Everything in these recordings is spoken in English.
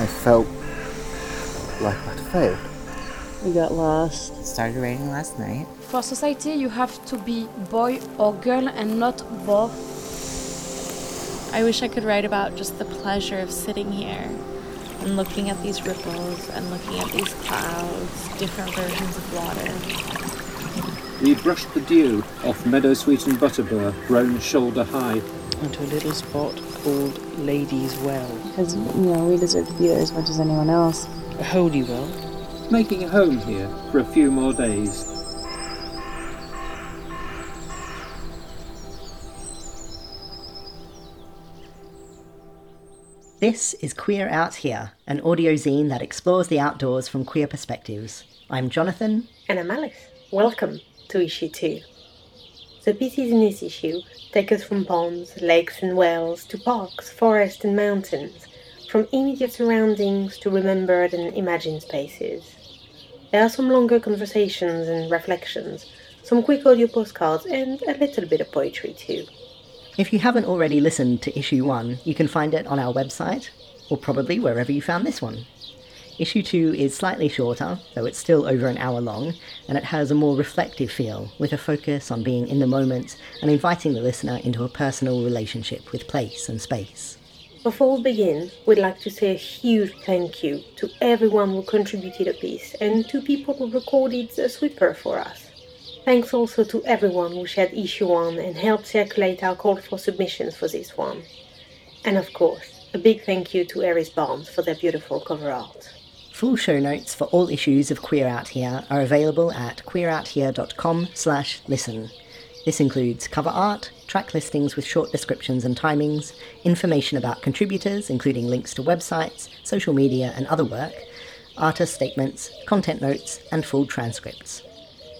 I felt like I'd failed. We got lost. It started raining last night. For society, you have to be boy or girl and not both. I wish I could write about just the pleasure of sitting here and looking at these ripples and looking at these clouds, different versions of water. We brushed the dew off meadow sweet and butterbur, grown shoulder high. Onto a little spot called Ladies' Well. Because, you know, we deserve to be there as much as anyone else. A holy well. Making a home here for a few more days. This is Queer Out Here, an audio zine that explores the outdoors from queer perspectives. I'm Jonathan. And I'm Alice. Welcome to issue 2. The pieces in this issue take us from ponds, lakes, and wells to parks, forests, and mountains, from immediate surroundings to remembered and imagined spaces. There are some longer conversations and reflections, some quick audio postcards, and a little bit of poetry too. If you haven't already listened to issue 1, you can find it on our website, or probably wherever you found this one. Issue 2 is slightly shorter, though it's still over an hour long, and it has a more reflective feel, with a focus on being in the moment and inviting the listener into a personal relationship with place and space. Before we begin, we'd like to say a huge thank you to everyone who contributed a piece and to people who recorded a sweeper for us. Thanks also to everyone who shared issue 1 and helped circulate our call for submissions for this one. And of course, a big thank you to Aries Barnes for their beautiful cover art. Full show notes for all issues of Queer Out Here are available at queerouthere.com slash listen. This includes cover art, track listings with short descriptions and timings, information about contributors, including links to websites, social media, and other work, artist statements, content notes, and full transcripts.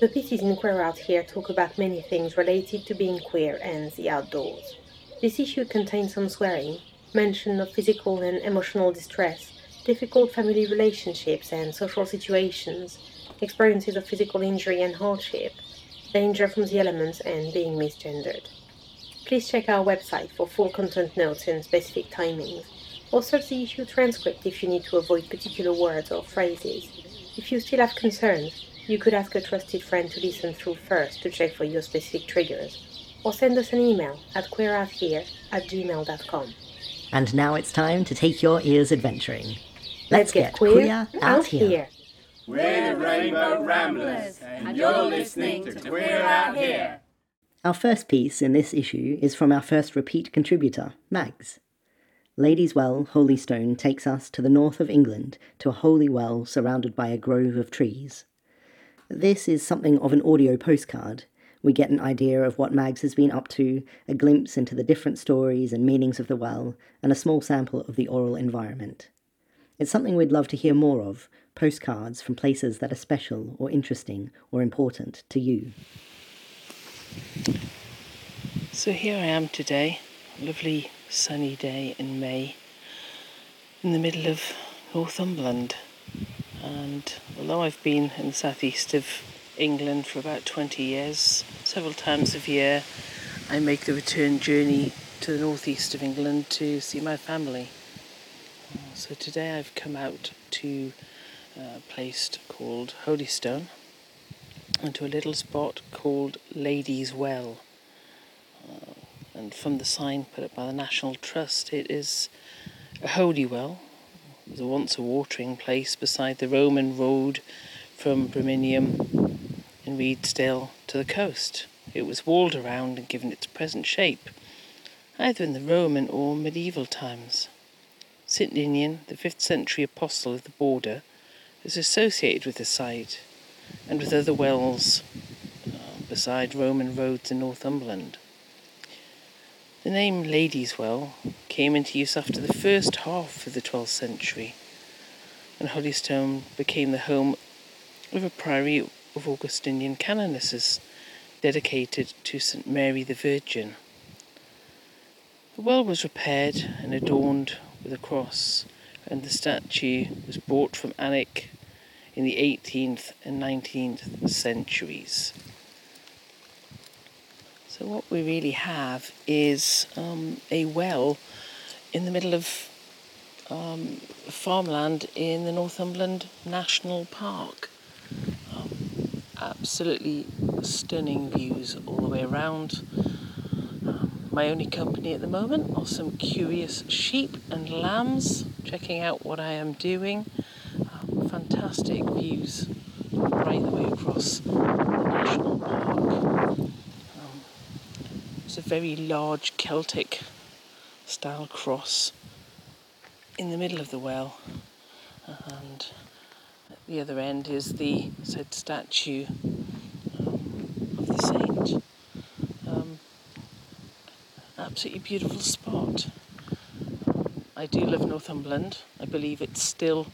The pieces in Queer Out Here talk about many things related to being queer and the outdoors. This issue contains some swearing, mention of physical and emotional distress, difficult family relationships and social situations, experiences of physical injury and hardship, danger from the elements, and being misgendered. Please check our website for full content notes and specific timings, or search the issue transcript if you need to avoid particular words or phrases. If you still have concerns, you could ask a trusted friend to listen through first to check for your specific triggers, or send us an email at queerouthere at gmail.com. And now it's time to take your ears adventuring. Let's get queer out here. We're the Rainbow Ramblers, and you're listening to Queer Out Here. Our first piece in this issue is from our first repeat contributor, Mags. Ladies' Well, Holystone takes us to the north of England to a holy well surrounded by a grove of trees. This is something of an audio postcard. We get an idea of what Mags has been up to, a glimpse into the different stories and meanings of the well, and a small sample of the aural environment. It's something we'd love to hear more of postcards from places that are special or interesting or important to you. So here I am today, lovely sunny day in May, in the middle of Northumberland. And although I've been in the southeast of England for about 20 years, several times a year I make the return journey to the northeast of England to see my family. So today I've come out to a place called Holystone and to a little spot called Ladies' Well. Uh, and from the sign put up by the National Trust, it is a holy well. It was once a watering place beside the Roman road from Bremenium in Redesdale to the coast. It was walled around and given its present shape, either in the Roman or medieval times. St. Ninian, the 5th century apostle of the border, is associated with the site and with other wells uh, beside Roman roads in Northumberland. The name Ladies' Well came into use after the first half of the 12th century, and Holystone became the home of a priory of Augustinian canonesses dedicated to St. Mary the Virgin. The well was repaired and adorned with a cross, and the statue was brought from Alnwick in the 18th and 19th centuries. So, what we really have is um, a well in the middle of um, farmland in the Northumberland National Park. Um, absolutely stunning views all the way around. My only company at the moment are some curious sheep and lambs checking out what I am doing. Um, fantastic views right the way across the national park. Um, it's a very large Celtic style cross in the middle of the well, and at the other end is the said statue um, of the saint. Um, absolutely beautiful spot. I do love Northumberland. I believe it's still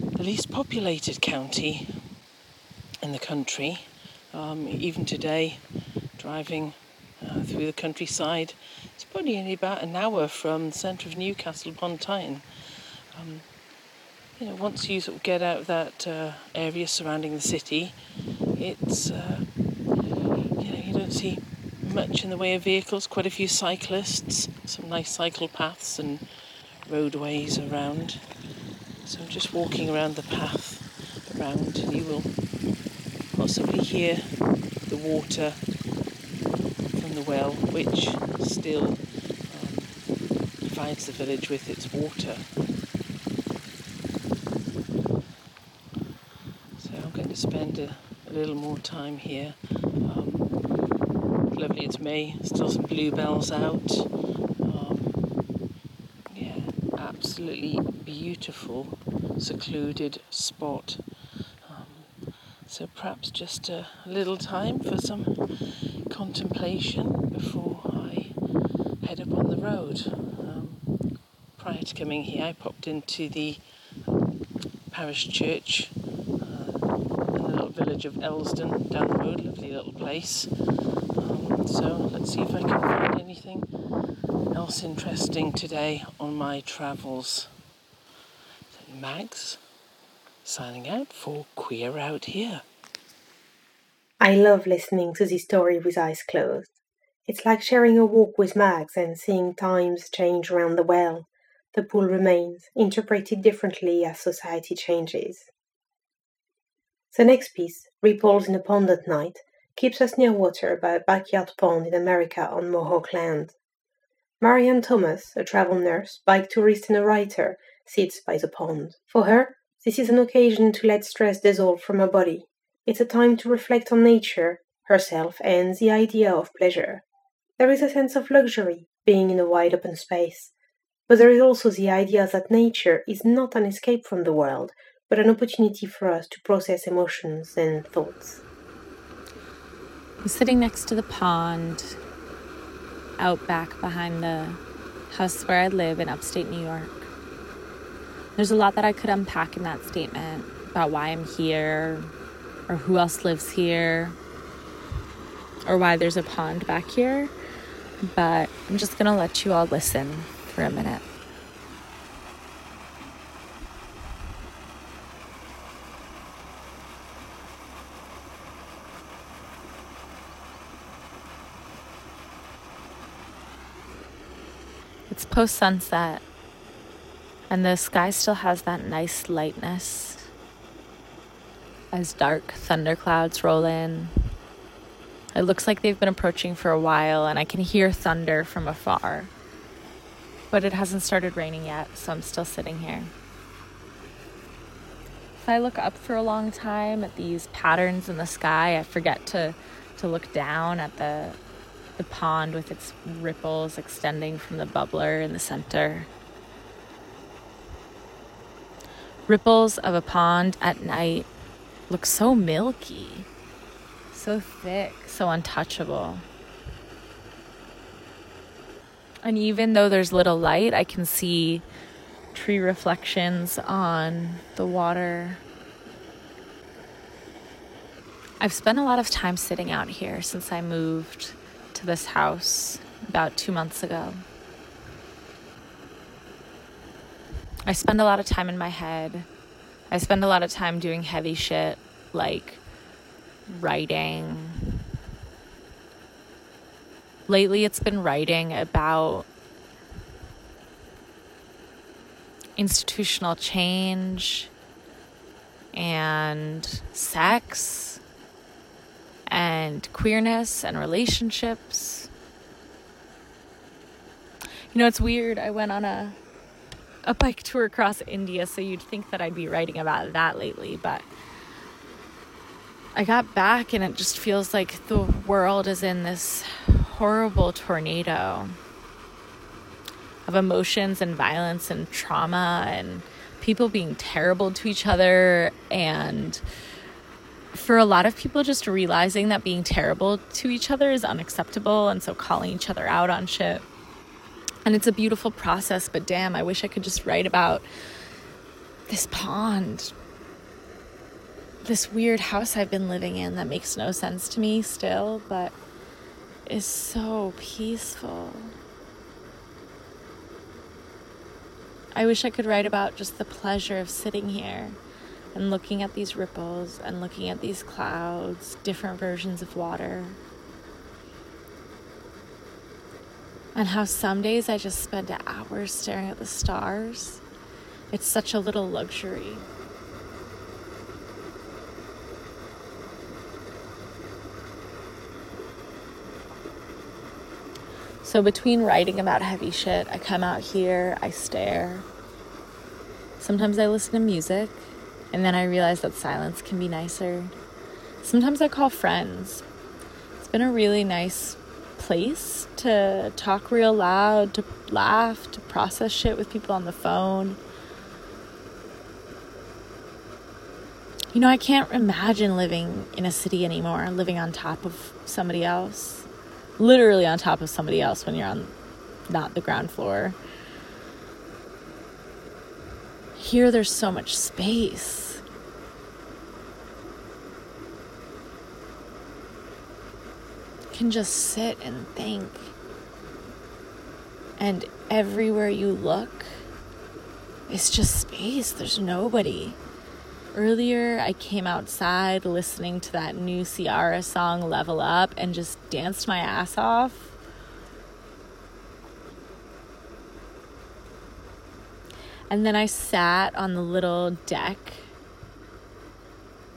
the least populated county in the country. Um, even today, driving uh, through the countryside, it's probably only about an hour from the centre of Newcastle upon Tyne. Um, you know, once you sort of get out of that uh, area surrounding the city, it's uh, you know you don't see much in the way of vehicles. Quite a few cyclists, some nice cycle paths and roadways around. So I'm just walking around the path around, and you will possibly hear the water from the well, which still um, provides the village with its water. So I'm going to spend a, a little more time here. Lovely, it's May, still some bluebells out. Um, yeah, absolutely beautiful, secluded spot. Um, so perhaps just a little time for some contemplation before I head up on the road. Um, prior to coming here, I popped into the parish church uh, in the little village of Elsdon down the road, lovely little place. So let's see if I can find anything else interesting today on my travels. Mags signing out for Queer Out Here. I love listening to this story with eyes closed. It's like sharing a walk with Mags and seeing times change around the well. The pool remains, interpreted differently as society changes. The next piece, Ripples in a Pond at Night, keeps us near water by a backyard pond in America on Mohawk land. Marianne Thomas, a travel nurse, bike tourist and a writer, sits by the pond. For her, this is an occasion to let stress dissolve from her body. It's a time to reflect on nature, herself, and the idea of pleasure. There is a sense of luxury, being in a wide open space, but there is also the idea that nature is not an escape from the world, but an opportunity for us to process emotions and thoughts. I'm sitting next to the pond out back behind the house where I live in upstate New York. There's a lot that I could unpack in that statement about why I'm here, or who else lives here, or why there's a pond back here, but I'm just gonna let you all listen for a minute. It's post sunset, and the sky still has that nice lightness as dark thunderclouds roll in. It looks like they've been approaching for a while, and I can hear thunder from afar. But it hasn't started raining yet, so I'm still sitting here. If I look up for a long time at these patterns in the sky, I forget to, to look down at the, the pond with its ripples extending from the bubbler in the center. Ripples of a pond at night look so milky, so thick, so untouchable. And even though there's little light, I can see tree reflections on the water. I've spent a lot of time sitting out here since I moved to this house about two months ago. I spend a lot of time in my head. I spend a lot of time doing heavy shit like writing. Lately, it's been writing about institutional change and sex and queerness and relationships. You know, it's weird. I went on a a bike tour across India, so you'd think that I'd be writing about that lately, but I got back and it just feels like the world is in this horrible tornado of emotions and violence and trauma and people being terrible to each other and for a lot of people just realizing that being terrible to each other is unacceptable and so calling each other out on shit. And it's a beautiful process but damn i wish i could just write about this pond this weird house i've been living in that makes no sense to me still but is so peaceful. I wish I could write about just the pleasure of sitting here and looking at these ripples and looking at these clouds, different versions of water. And how some days I just spend hours staring at the stars. It's such a little luxury. So between writing about heavy shit, I come out here, I stare. Sometimes I listen to music, and then I realize that silence can be nicer. Sometimes I call friends. It's been a really nice place to talk real loud, to laugh, to process shit with people on the phone. You know, I can't imagine living in a city anymore, living on top of somebody else literally on top of somebody else when you're on not the ground floor. Here, there's so much space. Can just sit and think. And everywhere you look, it's just space. There's nobody. Earlier, I came outside listening to that new Ciara song, Level Up, and just danced my ass off. And then I sat on the little deck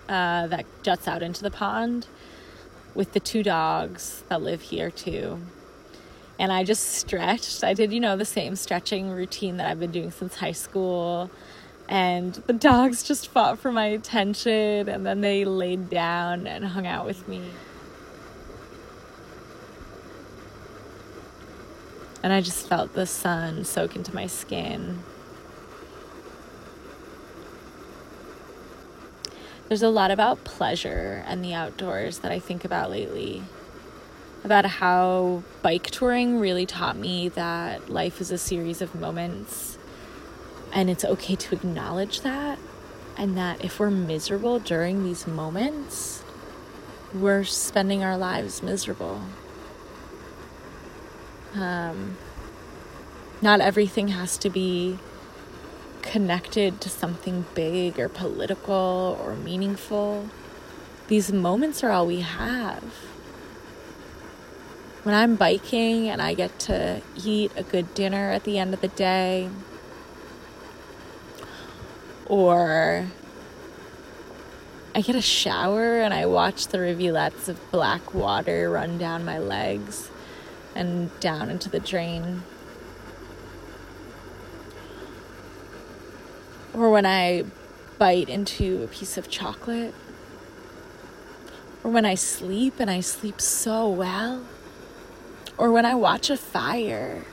uh, that juts out into the pond with the two dogs that live here too. And I just stretched. I did, you know, the same stretching routine that I've been doing since high school and the dogs just fought for my attention and then they laid down and hung out with me. And I just felt the sun soak into my skin. There's a lot about pleasure and the outdoors that I think about lately. About how bike touring really taught me that life is a series of moments and it's okay to acknowledge that. And that if we're miserable during these moments, we're spending our lives miserable. Um, not everything has to be connected to something big or political or meaningful. These moments are all we have. When I'm biking and I get to eat a good dinner at the end of the day, or I get a shower and I watch the rivulets of black water run down my legs and down into the drain. Or when I bite into a piece of chocolate. Or when I sleep and I sleep so well. Or when I watch a fire,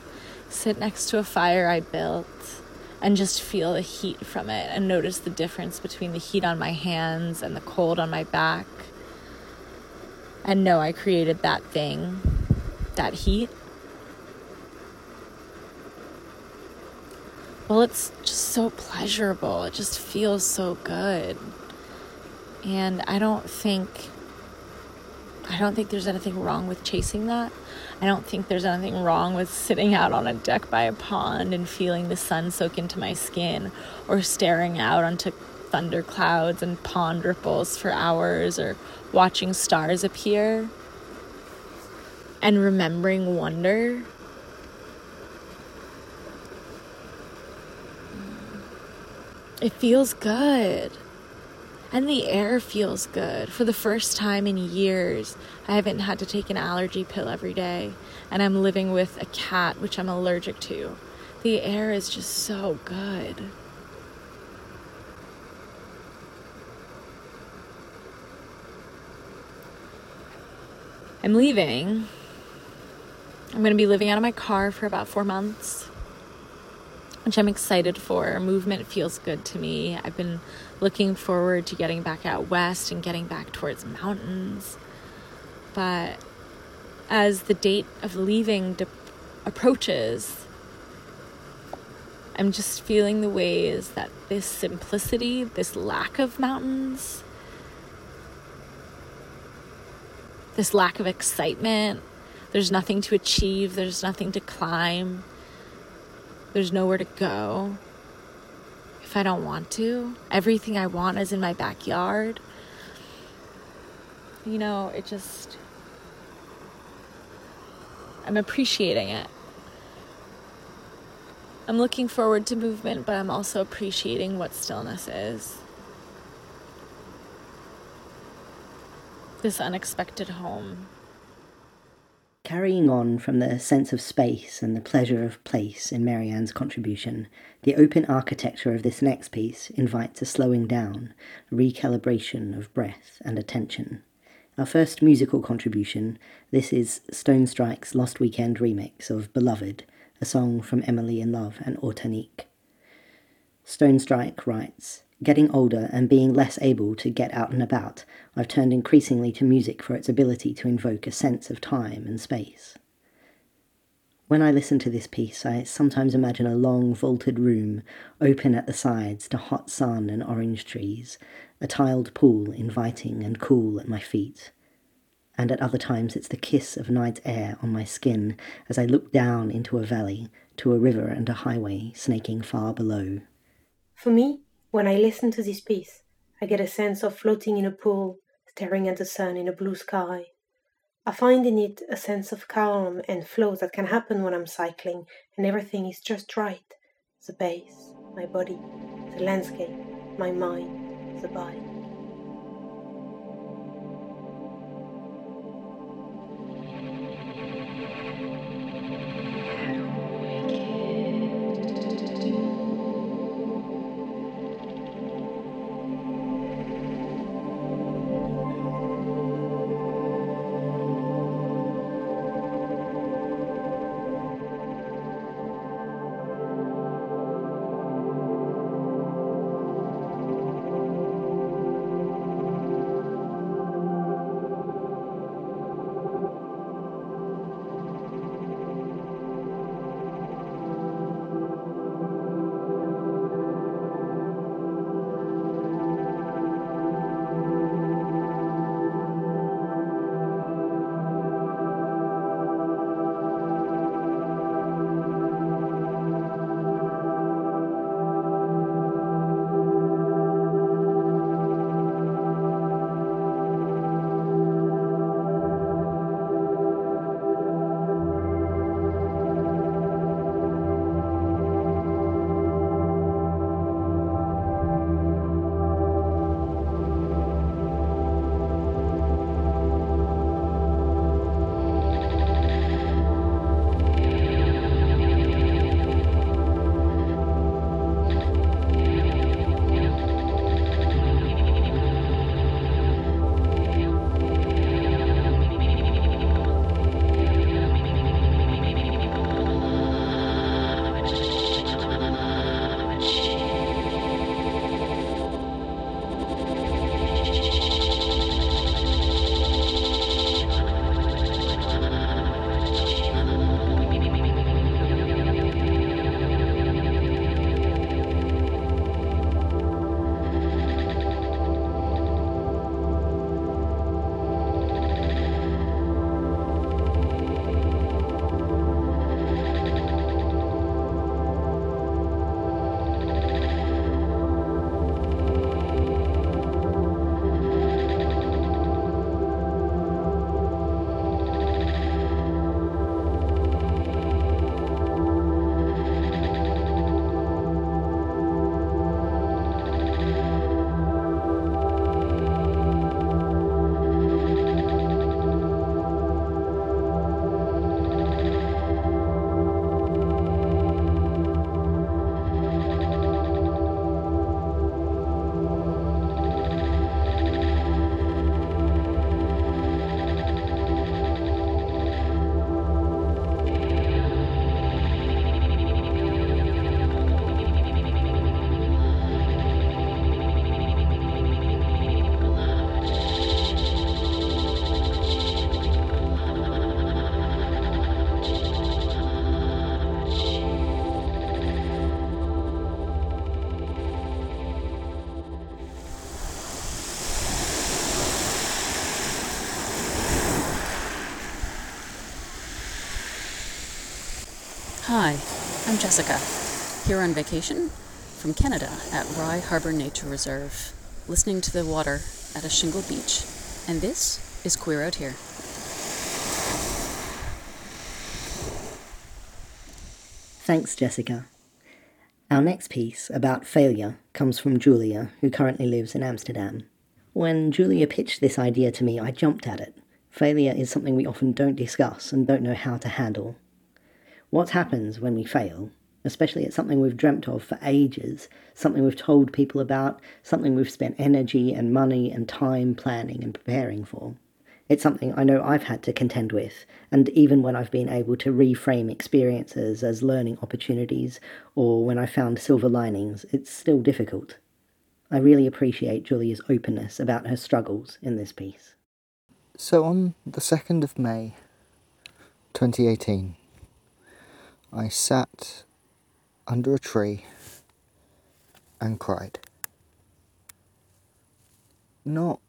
sit next to a fire I built and just feel the heat from it and notice the difference between the heat on my hands and the cold on my back. And know I created that thing, that heat. Well, it's just so pleasurable. It just feels so good. And I don't think I don't think there's anything wrong with chasing that. I don't think there's anything wrong with sitting out on a deck by a pond and feeling the sun soak into my skin or staring out onto thunder clouds and pond ripples for hours or watching stars appear and remembering wonder. It feels good. And the air feels good. For the first time in years, I haven't had to take an allergy pill every day, and I'm living with a cat which I'm allergic to. The air is just so good. I'm leaving. I'm going to be living out of my car for about four months, which I'm excited for. Movement feels good to me. I've been looking forward to getting back out west and getting back towards mountains. But as the date of leaving de- approaches, I'm just feeling the ways that this simplicity, this lack of mountains, this lack of excitement, there's nothing to achieve, there's nothing to climb, there's nowhere to go. If I don't want to, everything I want is in my backyard. You know, it just. I'm appreciating it. I'm looking forward to movement, but I'm also appreciating what stillness is. This unexpected home. Carrying on from the sense of space and the pleasure of place in Marianne's contribution, the open architecture of this next piece invites a slowing down, recalibration of breath and attention. Our first musical contribution, this is Stone Strike's Lost Weekend remix of Beloved, a song from Emily in Love and Autanique. Stone Strike writes, Getting older and being less able to get out and about, I've turned increasingly to music for its ability to invoke a sense of time and space. When I listen to this piece, I sometimes imagine a long vaulted room, open at the sides to hot sun and orange trees, a tiled pool inviting and cool at my feet. And at other times it's the kiss of night air on my skin as I look down into a valley, to a river and a highway snaking far below. For me, when I listen to this piece, I get a sense of floating in a pool, staring at the sun in a blue sky. I find in it a sense of calm and flow that can happen when I'm cycling and everything is just right the pace, my body, the landscape, my mind, the bike. I'm Jessica, here on vacation from Canada at Rye Harbour Nature Reserve, listening to the water at a shingle beach, and this is Queer Out Here. Thanks, Jessica. Our next piece about failure comes from Julia, who currently lives in Amsterdam. When Julia pitched this idea to me, I jumped at it. Failure is something we often don't discuss and don't know how to handle. What happens when we fail, especially at something we've dreamt of for ages, something we've told people about, something we've spent energy and money and time planning and preparing for? It's something I know I've had to contend with, and even when I've been able to reframe experiences as learning opportunities or when I found silver linings, it's still difficult. I really appreciate Julia's openness about her struggles in this piece. So, on the 2nd of May 2018, I sat under a tree and cried. Not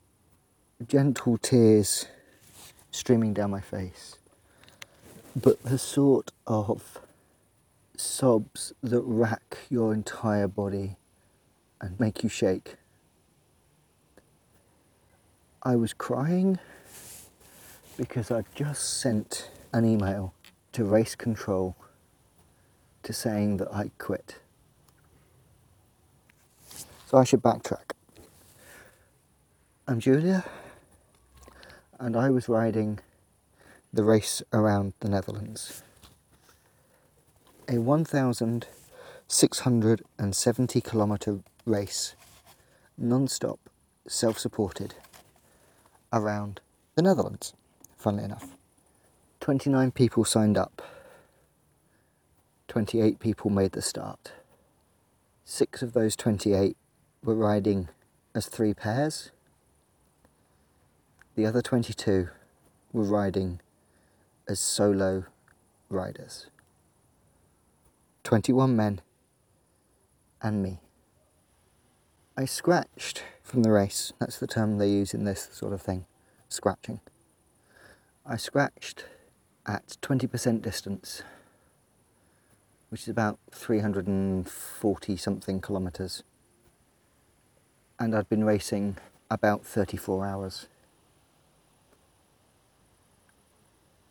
gentle tears streaming down my face, but the sort of sobs that rack your entire body and make you shake. I was crying because I'd just sent an email to race control to saying that I quit. So I should backtrack. I'm Julia and I was riding the race around the Netherlands. A 1,670 kilometre race, non stop, self supported, around the Netherlands, funnily enough. 29 people signed up, 28 people made the start. Six of those 28 were riding as three pairs the other 22 were riding as solo riders. 21 men and me. I scratched from the race. That's the term they use in this sort of thing scratching. I scratched at 20% distance, which is about 340 something kilometres. And I'd been racing about 34 hours.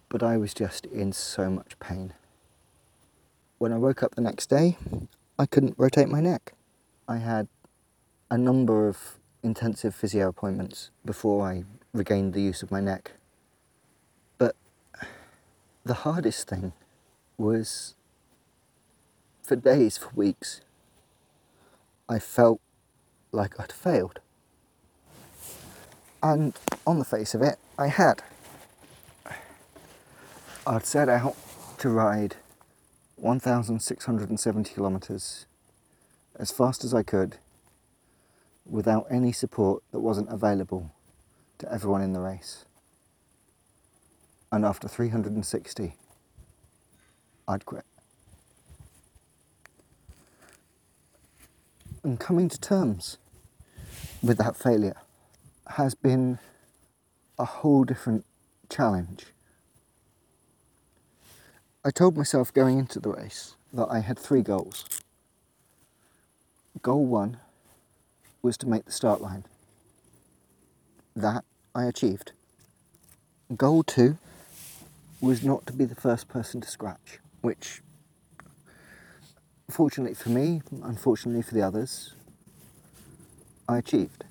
but I was just in so much pain. When I woke up the next day, I couldn't rotate my neck. I had a number of intensive physio appointments before I regained the use of my neck. But the hardest thing was for days, for weeks, I felt like I'd failed. And on the face of it, I had. I'd set out to ride 1,670 kilometres as fast as I could without any support that wasn't available to everyone in the race. And after 360, I'd quit. And coming to terms with that failure has been a whole different challenge I told myself going into the race that I had three goals. Goal one was to make the start line. That I achieved. Goal two was not to be the first person to scratch, which, fortunately for me, unfortunately for the others, I achieved.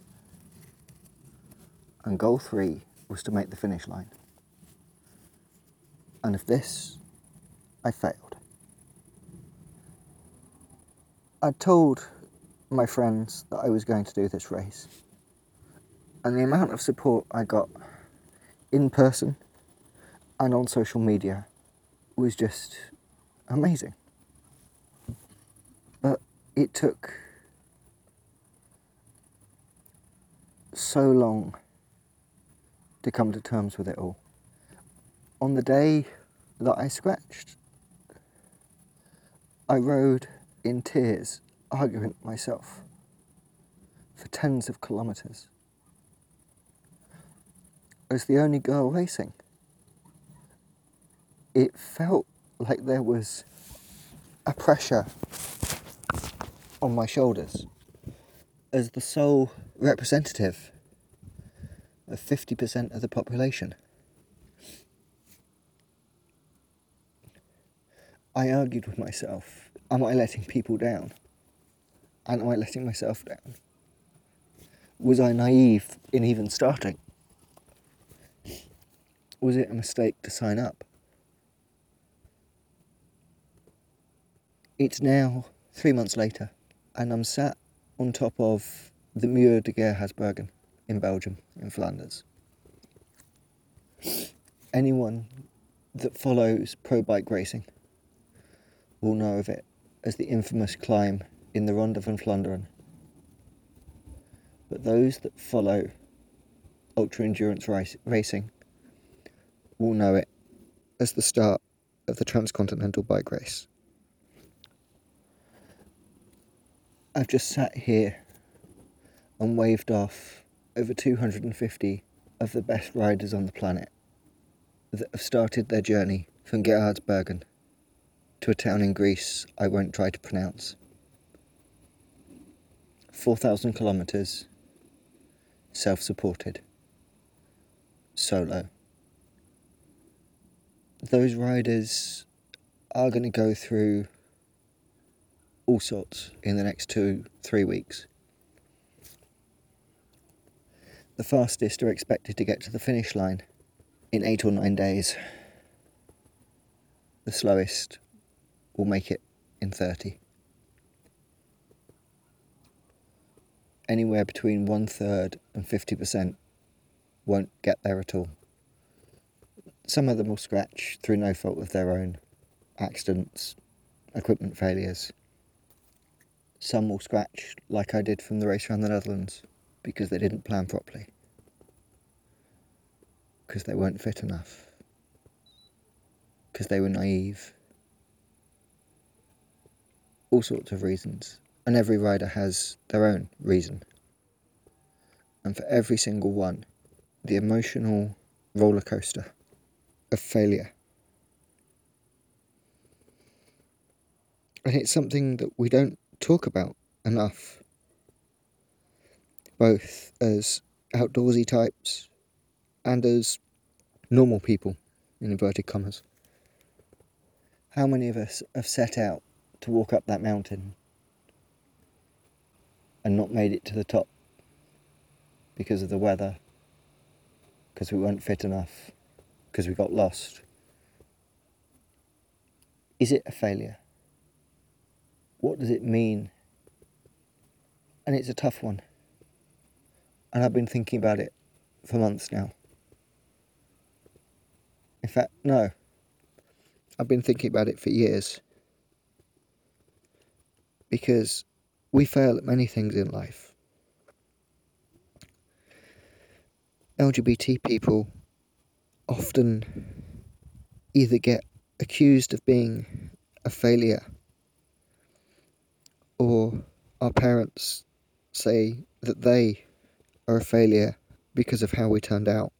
And goal three was to make the finish line. And if this I failed. I told my friends that I was going to do this race, and the amount of support I got in person and on social media was just amazing. It took so long to come to terms with it all. On the day that I scratched, I rode in tears, arguing myself for tens of kilometres. As the only girl racing, it felt like there was a pressure on my shoulders as the sole representative of 50% of the population. I argued with myself Am I letting people down? And am I letting myself down? Was I naive in even starting? Was it a mistake to sign up? It's now three months later, and I'm sat on top of the Muur de Geraardsbergen in Belgium, in Flanders. Anyone that follows pro bike racing will know of it as the infamous climb in the Ronde van Vlaanderen. But those that follow ultra endurance race, racing will know it as the start of the transcontinental bike race. I've just sat here and waved off over 250 of the best riders on the planet that have started their journey from Geraardsbergen to a town in Greece I won't try to pronounce. 4,000 kilometres, self supported, solo. Those riders are going to go through all sorts in the next two, three weeks. The fastest are expected to get to the finish line in eight or nine days. The slowest will make it in 30. Anywhere between one third and 50% won't get there at all. Some of them will scratch through no fault of their own accidents, equipment failures. Some will scratch, like I did from the race around the Netherlands, because they didn't plan properly. Because they weren't fit enough. Because they were naive all sorts of reasons, and every rider has their own reason. And for every single one, the emotional roller coaster of failure. And it's something that we don't talk about enough, both as outdoorsy types and as normal people, in inverted commas. How many of us have set out to walk up that mountain and not made it to the top because of the weather, because we weren't fit enough, because we got lost. Is it a failure? What does it mean? And it's a tough one. And I've been thinking about it for months now. In fact, no. I've been thinking about it for years because we fail at many things in life. LGBT people often either get accused of being a failure or our parents say that they are a failure because of how we turned out.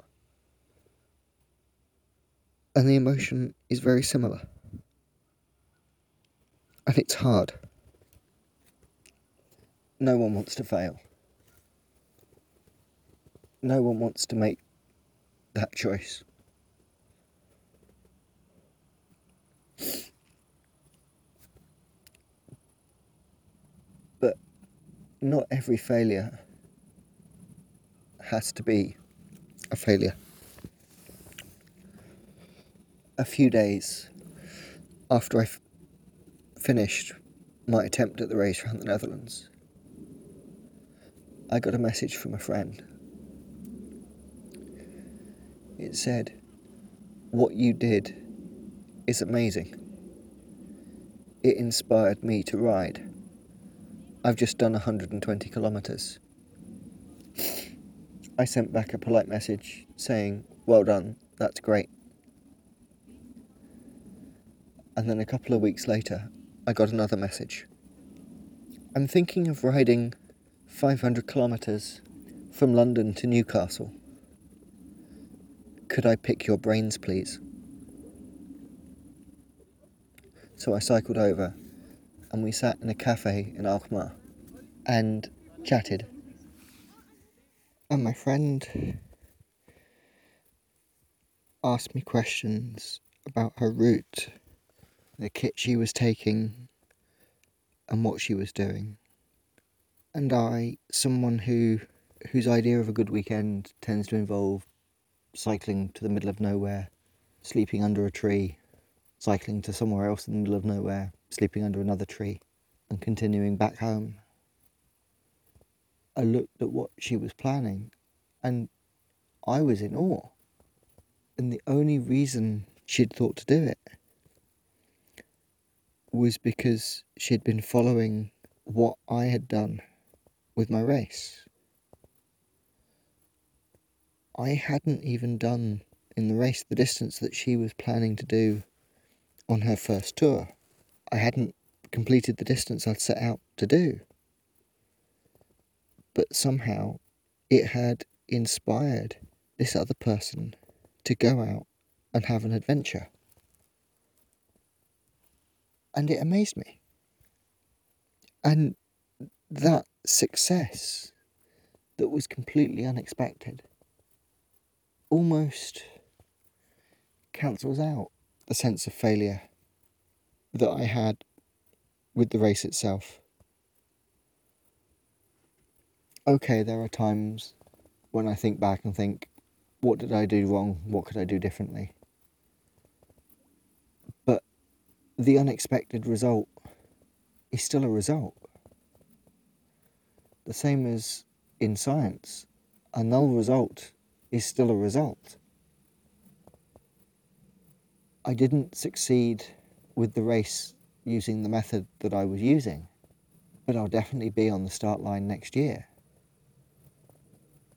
And the emotion is very similar. And it's hard no one wants to fail. No one wants to make that choice. Not every failure has to be a failure. A few days after I f- finished my attempt at the race around the Netherlands, I got a message from a friend. It said, What you did is amazing. It inspired me to ride. I've just done 120 kilometres. I sent back a polite message saying, Well done, that's great. And then a couple of weeks later, I got another message. I'm thinking of riding 500 kilometres from London to Newcastle. Could I pick your brains, please? So I cycled over and we sat in a cafe in Alkmaar and chatted. And my friend asked me questions about her route, the kit she was taking, and what she was doing. And I, someone who whose idea of a good weekend tends to involve cycling to the middle of nowhere, sleeping under a tree, cycling to somewhere else in the middle of nowhere, sleeping under another tree, and continuing back home. I looked at what she was planning and I was in awe. And the only reason she'd thought to do it was because she'd been following what I had done with my race. I hadn't even done in the race the distance that she was planning to do on her first tour. I hadn't completed the distance I'd set out to do. But somehow it had inspired this other person to go out and have an adventure. And it amazed me. And that success that was completely unexpected almost cancels out the sense of failure that I had with the race itself. Okay, there are times when I think back and think, what did I do wrong? What could I do differently? But the unexpected result is still a result. The same as in science, a null result is still a result. I didn't succeed with the race using the method that I was using, but I'll definitely be on the start line next year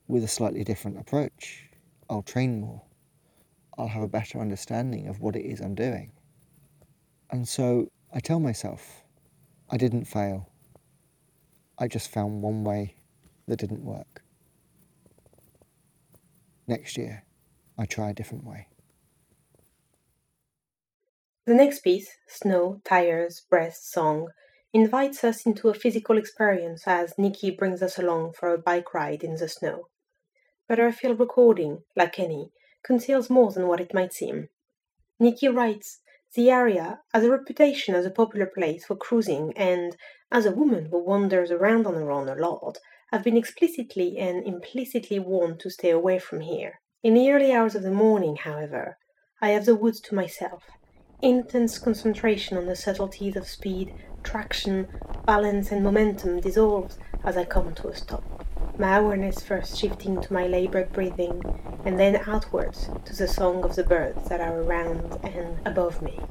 with a slightly different approach. I'll train more. I'll have a better understanding of what it is I'm doing. And so I tell myself, I didn't fail. I just found one way that didn't work. Next year, I try a different way. The next piece, Snow, Tires, Breast, Song, invites us into a physical experience as Nikki brings us along for a bike ride in the snow. But her field recording, like any, conceals more than what it might seem. Nikki writes, the area has a reputation as a popular place for cruising and, as a woman who wanders around on her own a lot, I've been explicitly and implicitly warned to stay away from here. In the early hours of the morning, however, I have the woods to myself. Intense concentration on the subtleties of speed, traction, balance, and momentum dissolves as I come to a stop. My awareness first shifting to my labored breathing, and then outwards to the song of the birds that are around and above me.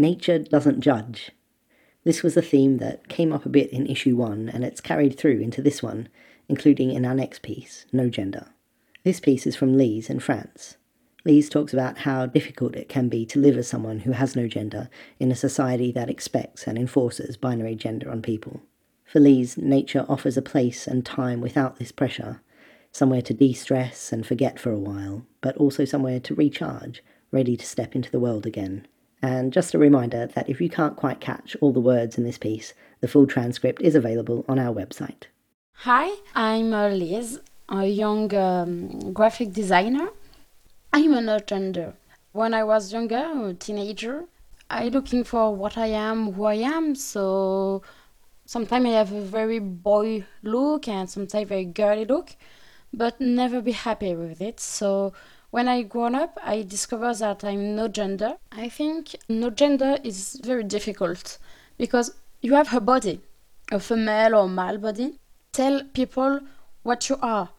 Nature doesn't judge. This was a theme that came up a bit in issue 1 and it's carried through into this one, including in our next piece, No Gender. This piece is from Lise in France. Lise talks about how difficult it can be to live as someone who has no gender in a society that expects and enforces binary gender on people. For Lise, nature offers a place and time without this pressure, somewhere to de stress and forget for a while, but also somewhere to recharge, ready to step into the world again. And just a reminder that if you can't quite catch all the words in this piece, the full transcript is available on our website. Hi, I'm Liz, a young um, graphic designer. I'm an gender. When I was younger, a teenager, I looking for what I am, who I am. So sometimes I have a very boy look and sometimes very girly look, but never be happy with it. So when I grown up, I discovered that I'm no gender. I think no gender is very difficult because you have a body, a female or male body. Tell people what you are.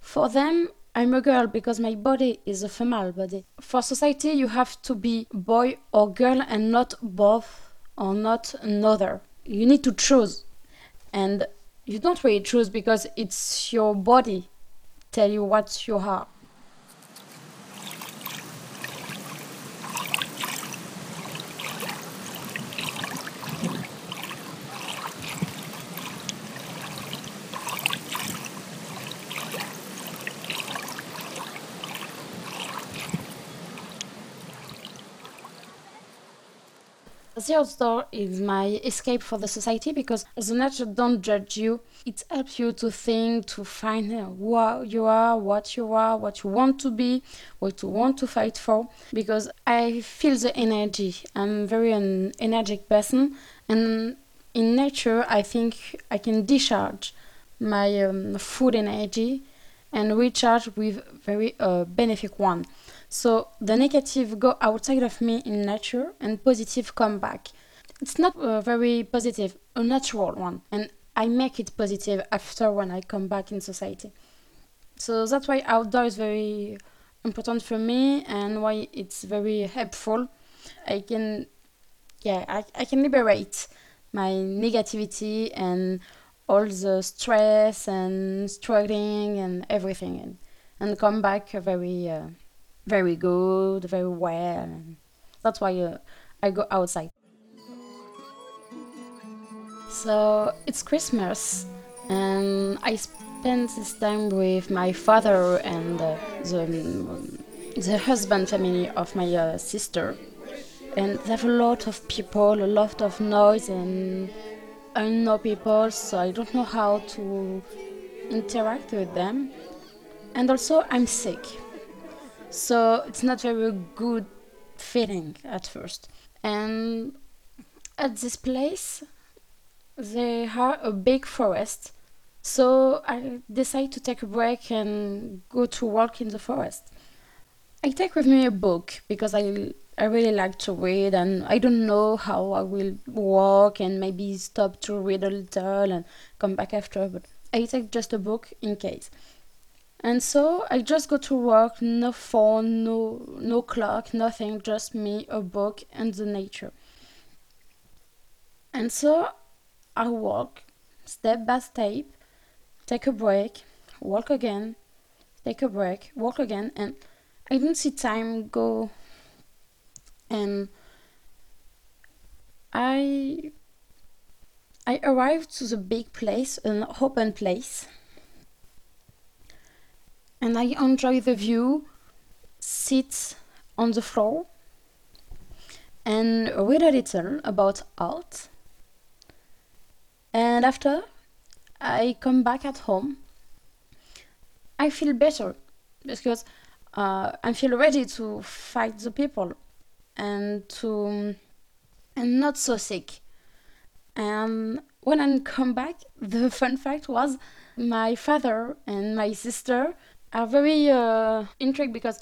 For them, I'm a girl because my body is a female body. For society, you have to be boy or girl and not both or not another. You need to choose. And you don't really choose because it's your body tell you what you are. The outdoor is my escape for the society because the nature don't judge you. It helps you to think, to find who you are, what you are, what you want to be, what you want to fight for. Because I feel the energy. I'm very an energetic person, and in nature, I think I can discharge my um, food energy and recharge with very uh, benefic one. So the negative go outside of me in nature and positive come back. It's not a very positive, a natural one. And I make it positive after when I come back in society. So that's why outdoor is very important for me and why it's very helpful. I can yeah, I, I can liberate my negativity and all the stress and struggling and everything and, and come back very uh, very good, very well. That's why uh, I go outside. So it's Christmas, and I spend this time with my father and uh, the um, the husband family of my uh, sister. And have a lot of people, a lot of noise, and unknown people. So I don't know how to interact with them. And also, I'm sick so it's not very good feeling at first. And at this place, they have a big forest. So I decide to take a break and go to walk in the forest. I take with me a book because I I really like to read and I don't know how I will walk and maybe stop to read a little and come back after but I take just a book in case. And so I just go to work, no phone, no no clock, nothing, just me, a book, and the nature. And so I walk step by step, take a break, walk again, take a break, walk again, and I don't see time go. And I I arrived to the big place, an open place and I enjoy the view, sit on the floor, and read a little about art. And after I come back at home, I feel better because uh, I feel ready to fight the people and to and not so sick. And when I come back, the fun fact was my father and my sister are very uh, intrigued because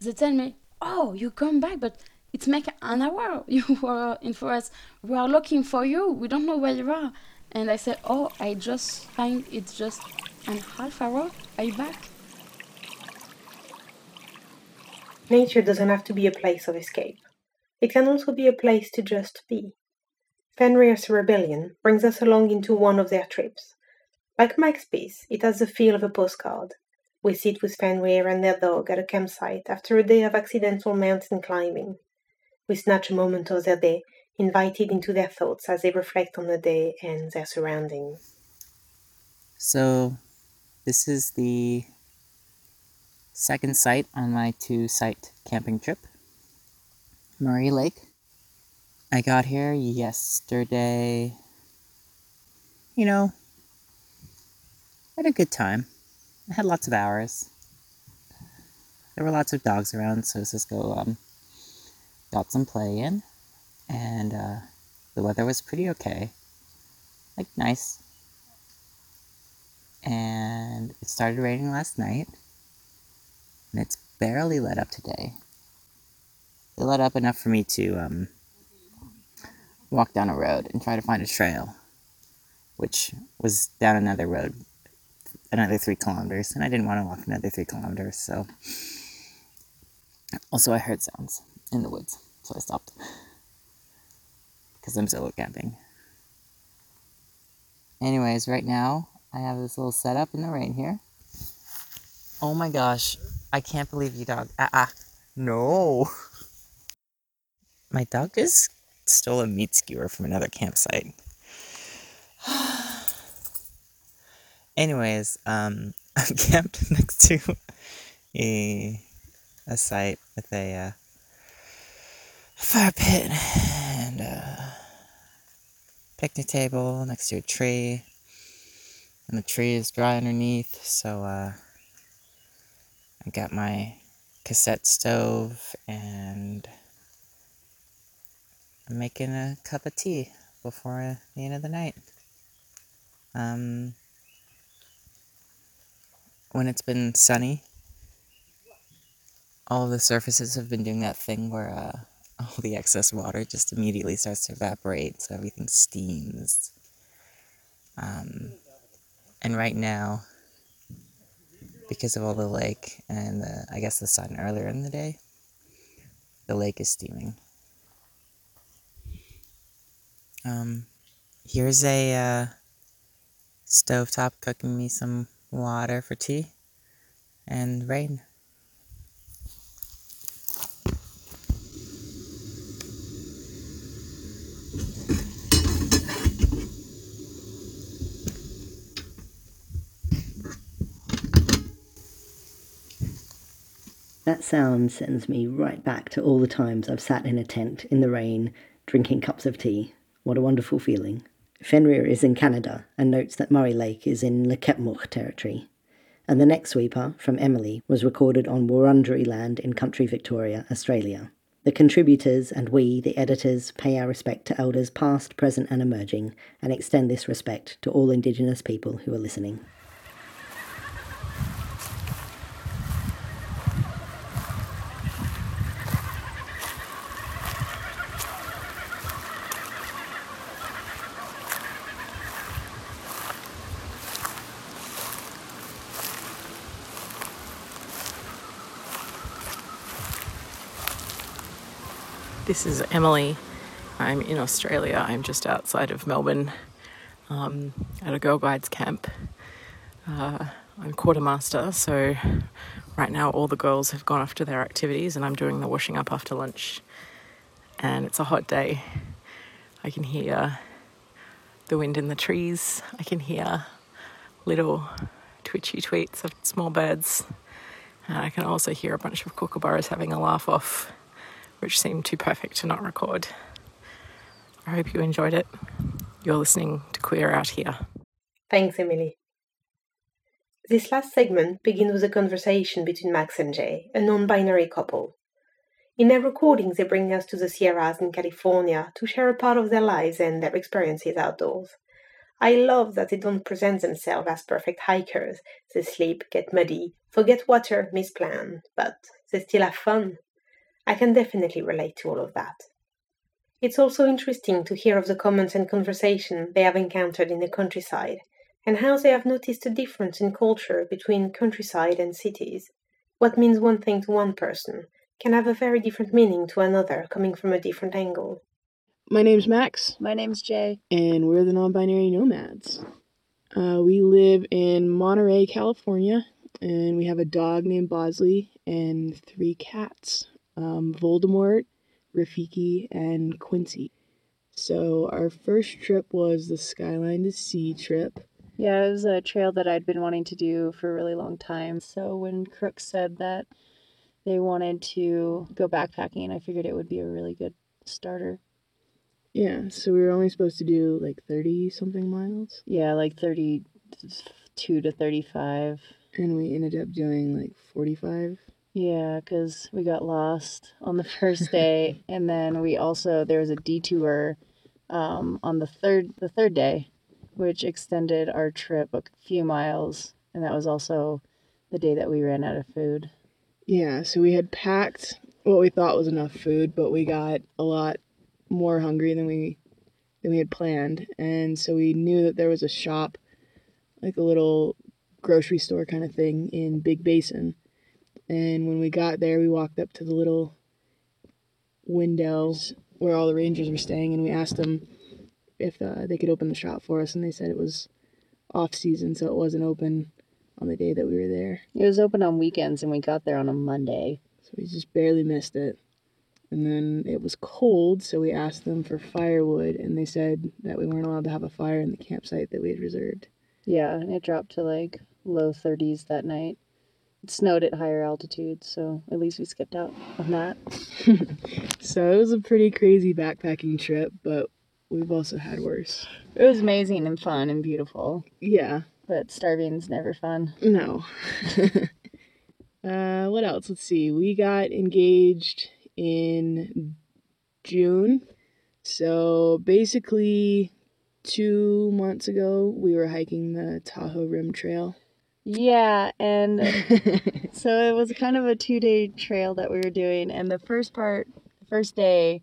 they tell me, "Oh, you come back, but it's make an hour you were in forest. We are looking for you. We don't know where you are." And I said, "Oh, I just find it's just an half hour. I back." Nature doesn't have to be a place of escape. it can also be a place to just be. Fenrir's Rebellion brings us along into one of their trips. Like Mike's piece, it has the feel of a postcard. We sit with Fenrir and their dog at a campsite after a day of accidental mountain climbing. We snatch a moment of their day, invited into their thoughts as they reflect on the day and their surroundings. So, this is the second site on my two site camping trip Murray Lake. I got here yesterday. You know, had a good time. I had lots of hours. There were lots of dogs around, so Cisco um, got some play in, and uh, the weather was pretty okay. Like, nice. And it started raining last night, and it's barely let up today. It let up enough for me to um, walk down a road and try to find a trail, which was down another road, another three kilometers, and I didn't want to walk another three kilometers, so. Also, I heard sounds in the woods, so I stopped. Because I'm solo camping. Anyways, right now, I have this little setup in the rain here. Oh my gosh, I can't believe you, dog. Ah, ah. No. My dog just stole a meat skewer from another campsite. Anyways, um, I'm camped next to a a site with a uh, fire pit and a picnic table next to a tree, and the tree is dry underneath. So uh, I got my cassette stove and I'm making a cup of tea before the end of the night. Um, when it's been sunny, all the surfaces have been doing that thing where uh, all the excess water just immediately starts to evaporate, so everything steams. Um, and right now, because of all the lake and the, I guess the sun earlier in the day, the lake is steaming. Um, here's a uh, stovetop cooking me some water for tea and rain. That sound sends me right back to all the times I've sat in a tent in the rain, drinking cups of tea. What a wonderful feeling. Fenrir is in Canada and notes that Murray Lake is in Nlaka'pamux territory. And the next sweeper, from Emily, was recorded on Wurundjeri land in country Victoria, Australia. The contributors and we, the editors, pay our respect to elders past, present, and emerging, and extend this respect to all Indigenous people who are listening. This is Emily. I'm in Australia. I'm just outside of Melbourne um, at a Girl Guides camp. Uh, I'm quartermaster, so right now all the girls have gone off to their activities and I'm doing the washing up after lunch. And it's a hot day. I can hear the wind in the trees. I can hear little twitchy tweets of small birds. And I can also hear a bunch of kookaburras having a laugh off which seemed too perfect to not record. I hope you enjoyed it. You're listening to Queer Out Here. Thanks, Emily. This last segment begins with a conversation between Max and Jay, a non binary couple. In their recordings, they bring us to the Sierras in California to share a part of their lives and their experiences outdoors. I love that they don't present themselves as perfect hikers. They sleep, get muddy, forget water, miss plan, but they still have fun. I can definitely relate to all of that. It's also interesting to hear of the comments and conversation they have encountered in the countryside, and how they have noticed a difference in culture between countryside and cities. What means one thing to one person can have a very different meaning to another coming from a different angle. My name's Max. My name's Jay. And we're the non binary nomads. Uh, we live in Monterey, California, and we have a dog named Bosley and three cats um, Voldemort, Rafiki, and Quincy. So, our first trip was the Skyline to Sea trip. Yeah, it was a trail that I'd been wanting to do for a really long time. So, when Crook said that they wanted to go backpacking, I figured it would be a really good starter. Yeah, so we were only supposed to do like 30 something miles. Yeah, like 32 to 35. And we ended up doing like 45. Yeah, because we got lost on the first day, and then we also there was a detour um, on the third the third day, which extended our trip a few miles, and that was also the day that we ran out of food. Yeah, so we had packed what we thought was enough food, but we got a lot more hungry than we than we had planned, and so we knew that there was a shop, like a little grocery store kind of thing in Big Basin and when we got there, we walked up to the little windows where all the rangers were staying, and we asked them if uh, they could open the shop for us, and they said it was off season, so it wasn't open on the day that we were there. It was open on weekends, and we got there on a Monday. So we just barely missed it. And then it was cold, so we asked them for firewood, and they said that we weren't allowed to have a fire in the campsite that we had reserved. Yeah, and it dropped to like low 30s that night. It snowed at higher altitudes, so at least we skipped out on that. so it was a pretty crazy backpacking trip, but we've also had worse. It was amazing and fun and beautiful. Yeah. But starving's never fun. No. uh, what else? Let's see. We got engaged in June. So basically, two months ago, we were hiking the Tahoe Rim Trail. Yeah, and so it was kind of a two day trail that we were doing. And the first part, the first day,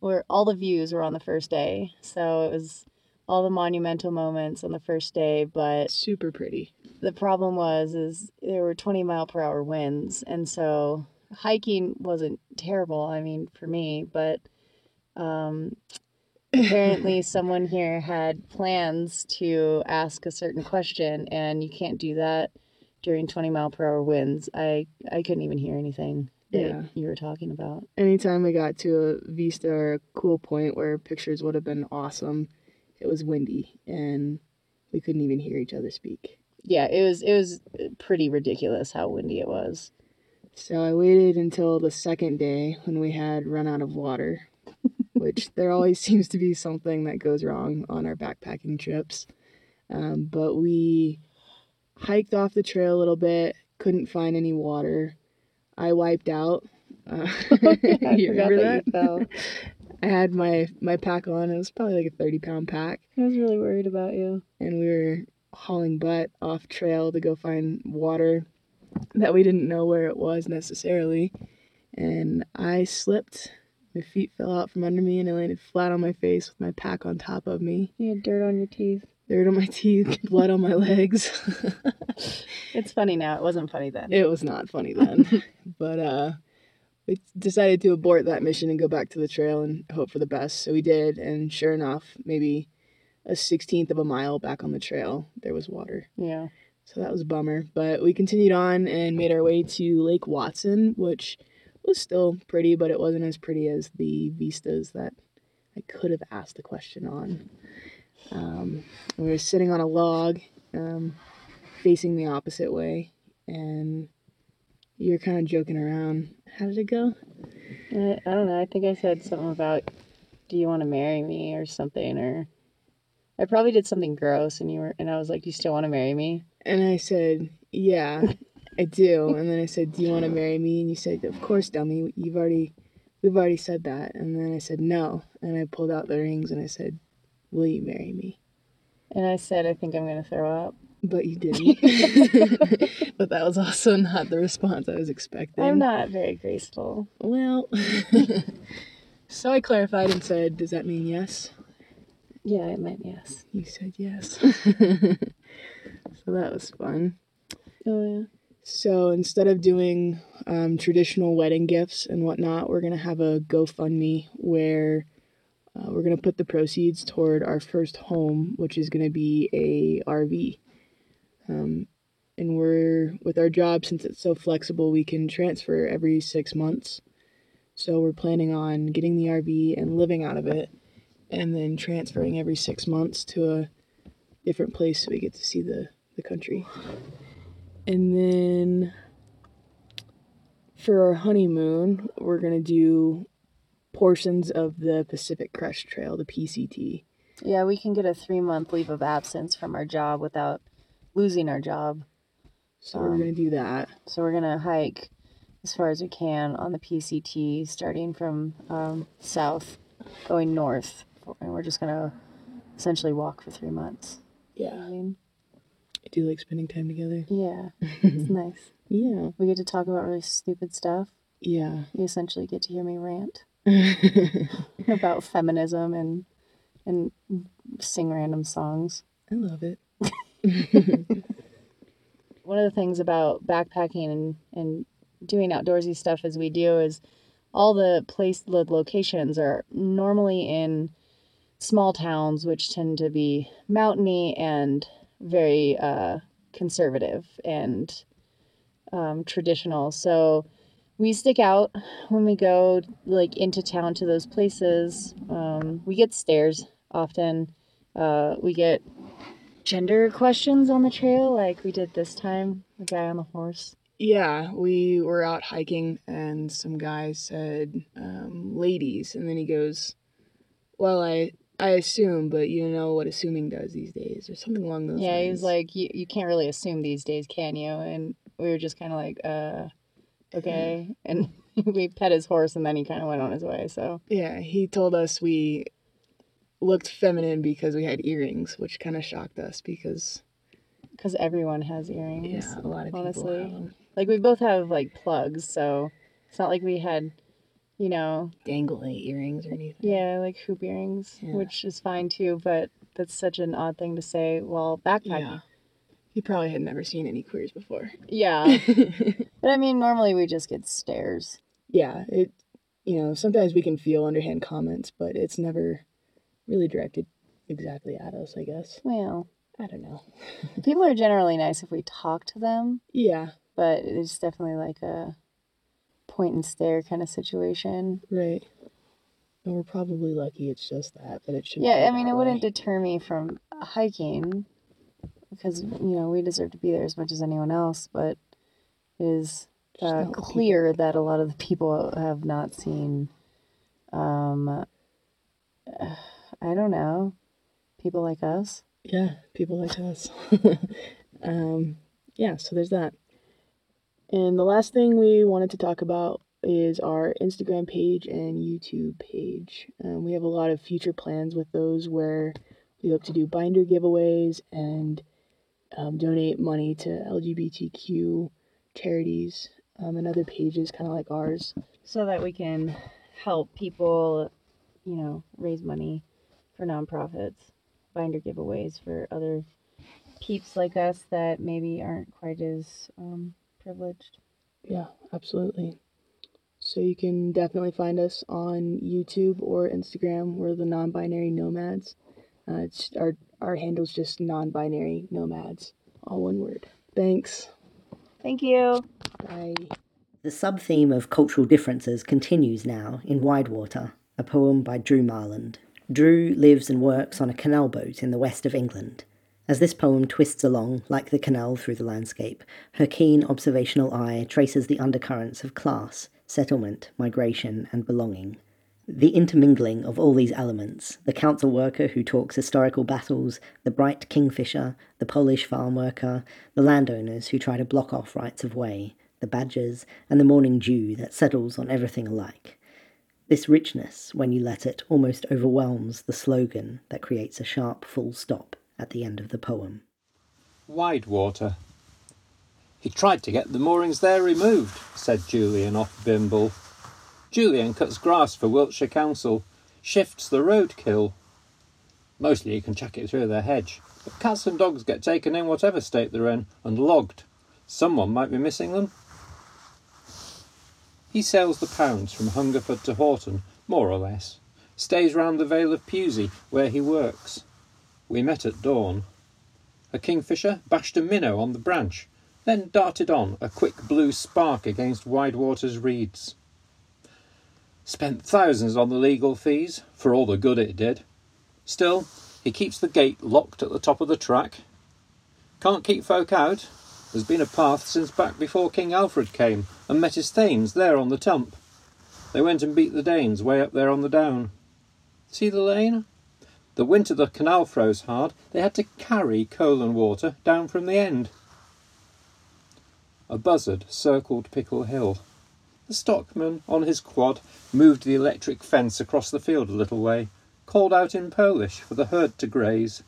where all the views were on the first day. So it was all the monumental moments on the first day, but super pretty. The problem was is there were 20 mile per hour winds, and so hiking wasn't terrible. I mean, for me, but um, apparently someone here had plans to ask a certain question and you can't do that during 20 mile per hour winds. I i couldn't even hear anything that yeah. you were talking about. Anytime we got to a vista or a cool point where pictures would have been awesome it was windy and we couldn't even hear each other speak. Yeah it was it was pretty ridiculous how windy it was. So i waited until the second day when we had run out of water which there always seems to be something that goes wrong on our backpacking trips. Um, but we hiked off the trail a little bit, couldn't find any water. I wiped out. Uh, you remember that? that I had my my pack on. It was probably like a thirty pound pack. I was really worried about you. And we were hauling butt off trail to go find water that we didn't know where it was necessarily. And I slipped my feet fell out from under me and I landed flat on my face with my pack on top of me. You had dirt on your teeth. Dirt on my teeth, blood on my legs. it's funny now. It wasn't funny then. It was not funny then. but uh we decided to abort that mission and go back to the trail and hope for the best. So we did, and sure enough, maybe a sixteenth of a mile back on the trail, there was water. Yeah. So that was a bummer. But we continued on and made our way to Lake Watson, which was still pretty, but it wasn't as pretty as the vistas that I could have asked the question on. Um, we were sitting on a log, um, facing the opposite way, and you're kind of joking around. How did it go? I, I don't know. I think I said something about, "Do you want to marry me?" or something, or I probably did something gross, and you were, and I was like, "Do you still want to marry me?" And I said, "Yeah." I do. And then I said, Do you want to marry me? And you said, Of course, dummy. You've already, we've already said that. And then I said, No. And I pulled out the rings and I said, Will you marry me? And I said, I think I'm going to throw up. But you didn't. but that was also not the response I was expecting. I'm not very graceful. Well, so I clarified and said, Does that mean yes? Yeah, it meant yes. You said yes. so that was fun. Oh, yeah. So instead of doing um, traditional wedding gifts and whatnot, we're going to have a GoFundMe where uh, we're going to put the proceeds toward our first home, which is going to be a RV. Um, and we're with our job since it's so flexible, we can transfer every six months. So we're planning on getting the RV and living out of it, and then transferring every six months to a different place so we get to see the the country. And then for our honeymoon, we're gonna do portions of the Pacific Crest Trail, the PCT. Yeah, we can get a three month leave of absence from our job without losing our job. So we're gonna do that. So we're gonna hike as far as we can on the PCT, starting from um, south, going north, and we're just gonna essentially walk for three months. Yeah. I mean, I do like spending time together. yeah, it's nice. Yeah. We get to talk about really stupid stuff. Yeah. You essentially get to hear me rant about feminism and and sing random songs. I love it. One of the things about backpacking and, and doing outdoorsy stuff as we do is all the place the locations are normally in small towns which tend to be mountainy and very uh, conservative and um, traditional. So we stick out when we go like into town to those places. Um, we get stares often. Uh, we get gender questions on the trail, like we did this time. The guy on the horse. Yeah, we were out hiking and some guy said um, ladies, and then he goes, "Well, I I assume, but you know what assuming does these days, or something along those Yeah, lines." he was like, you, you can't really assume these days, can you? And we were just kind of like, uh, okay. And we pet his horse, and then he kind of went on his way. So Yeah, he told us we looked feminine because we had earrings, which kind of shocked us because because everyone has earrings. Yeah, a lot of people honestly. Like we both have like plugs, so it's not like we had, you know, dangly earrings or anything. yeah, like hoop earrings, Yeah. which is fine too. But that's such an odd thing to say while backpacking. Yeah. He probably had never seen any queers before. Yeah. but I mean, normally we just get stares. Yeah, it you know, sometimes we can feel underhand comments, but it's never really directed exactly at us, I guess. Well, I don't know. people are generally nice if we talk to them, Yeah, but it's definitely like a point and stare kind of situation. right. And we're probably lucky it's just that, but it should Yeah, I mean, it wouldn't deter me from hiking because you know we deserve to be there as much as anyone else, but it is uh, clear that a lot of the people have not seen. Um, I don't know, people like us. Yeah, people like us. um, yeah, so there's that. And the last thing we wanted to talk about is our Instagram page and YouTube page. Um, we have a lot of future plans with those where we hope to do binder giveaways and um, donate money to LGBTQ charities um, and other pages kind of like ours. so that we can help people, you know, raise money for nonprofits, binder giveaways for other peeps like us that maybe aren't quite as um, privileged. Yeah, absolutely. So you can definitely find us on YouTube or Instagram. We're the non-binary nomads. Uh, it's our our handle's just non-binary nomads, all one word. Thanks. Thank you. Bye. The sub theme of cultural differences continues now in Widewater, a poem by Drew Marland. Drew lives and works on a canal boat in the west of England. As this poem twists along, like the canal through the landscape, her keen observational eye traces the undercurrents of class, settlement, migration, and belonging. The intermingling of all these elements the council worker who talks historical battles, the bright kingfisher, the Polish farm worker, the landowners who try to block off rights of way, the badgers, and the morning dew that settles on everything alike. This richness, when you let it, almost overwhelms the slogan that creates a sharp full stop at the end of the poem. Widewater. He tried to get the moorings there removed, said Julian off Bimble. Julian cuts grass for Wiltshire Council, shifts the roadkill. Mostly you can chuck it through their hedge, but cats and dogs get taken in whatever state they're in and logged. Someone might be missing them. He sails the pounds from Hungerford to Horton, more or less. Stays round the Vale of Pewsey, where he works. We met at dawn. A kingfisher bashed a minnow on the branch, then darted on, a quick blue spark against Widewater's reeds. Spent thousands on the legal fees, for all the good it did. Still, he keeps the gate locked at the top of the track. Can't keep folk out. There's been a path since back before King Alfred came and met his thanes there on the tump. They went and beat the Danes way up there on the down. See the lane? The winter the canal froze hard, they had to carry coal and water down from the end. A buzzard circled Picked Hill. The stockman, on his quad, moved the electric fence across the field a little way, called out in Polish for the herd to graze.